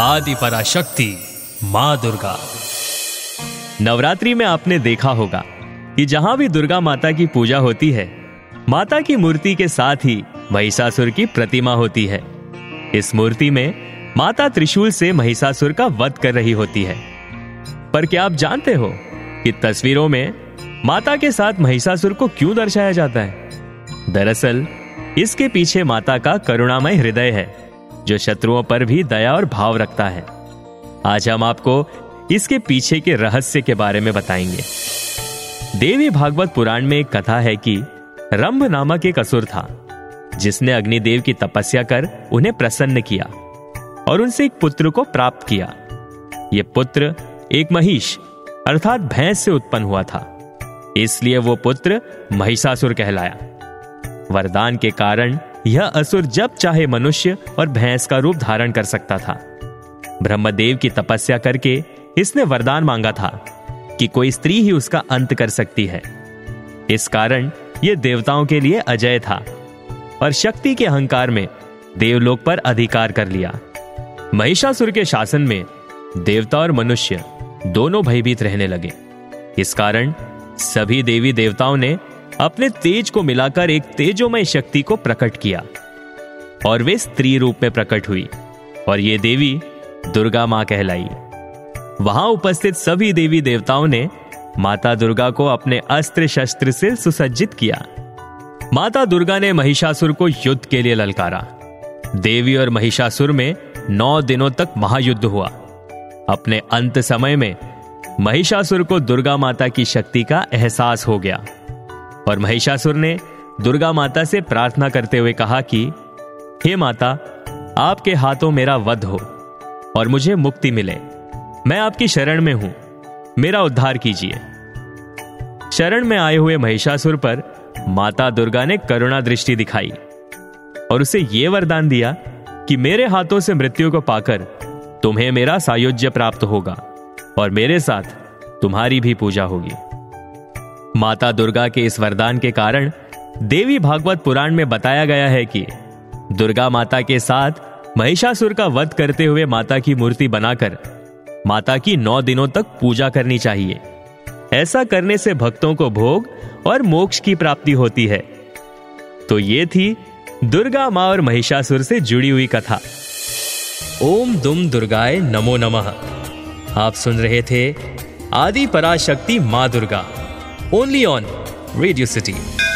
आदि पराशक्ति माँ दुर्गा। नवरात्रि में आपने देखा होगा कि जहाँ भी दुर्गा माता की पूजा होती है, माता की मूर्ति के साथ ही महिषासुर की प्रतिमा होती है। इस मूर्ति में माता त्रिशूल से महिषासुर का वध कर रही होती है। पर क्या आप जानते हो कि तस्वीरों में माता के साथ महिषासुर को क्यों दर्शाया जाता है? दरअसल, इसके पीछे माता का करुणामय हृदय है। जो शत्रुओं पर भी दया और भाव रखता है। आज हम आपको इसके पीछे के रहस्य के बारे में बताएँगे। देवी भागवत पुराण में एक कथा है कि रंभ नामक एक असुर था, जिसने अग्निदेव की तपस्या कर उन्हें प्रसन्न किया और उनसे एक पुत्र को प्राप्त किया। यह पुत्र एक महिष, अर्थात भैंस से उत्पन्न हुआ था। इसलिए वो पुत्र महिषासुर कहलाया। वरदान के कारण यह असुर जब चाहे मनुष्य और भैंस का रूप धारण कर सकता था। ब्रह्मदेव की तपस्या करके इसने वरदान मांगा था कि कोई स्त्री ही उसका अंत कर सकती है। इस कारण यह देवताओं के लिए अजय था और शक्ति के अहंकार में देवलोक पर अधिकार कर लिया। महिषासुर के शासन में देवता और मनुष्य दोनों भयभीत रहने लगे। इस कारण सभी देवी देवताओं ने अपने तेज को मिलाकर एक तेजोमय शक्ति को प्रकट किया। और वे स्त्री रूप में प्रकट हुई। और ये देवी दुर्गा माँ कहलाई। वहाँ उपस्थित सभी देवी देवताओं ने माता दुर्गा को अपने अस्त्र शस्त्र से सुसज्जित किया। माता दुर्गा ने महिषासुर को युद्ध के लिए ललकारा। देवी और महिषासुर में नौ दिनों तक महायुद्ध हुआ। अपने अंत समय में महिषासुर को दुर्गा माता की शक्ति का एहसास हो गया। और महिषासुर ने दुर्गा माता से प्रार्थना करते हुए कहा कि, हे माता, आपके हाथों मेरा वध हो और मुझे मुक्ति मिले। मैं आपकी शरण में हूँ। मेरा उद्धार कीजिए। शरण में आए हुए महिषासुर पर माता दुर्गा ने करुणा दृष्टि दिखाई और उसे यह वरदान दिया कि मेरे हाथों से मृत्यु को पाकर तुम्हें मेरा सायुज्य प्राप्त होगा और मेरे साथ तुम्हारी भी पूजा होगी। माता दुर्गा के इस वरदान के कारण देवी भागवत पुराण में बताया गया है कि दुर्गा माता के साथ महिषासुर का वध करते हुए माता की मूर्ति बनाकर माता की नौ दिनों तक पूजा करनी चाहिए। ऐसा करने से भक्तों को भोग और मोक्ष की प्राप्ति होती है। तो ये थी दुर्गा माँ और महिषासुर से जुड़ी हुई कथा। ओम दुम दुर्गाय नमो नमः। आप सुन रहे थे आदि पराशक्ति माँ Durga. only on Radio City.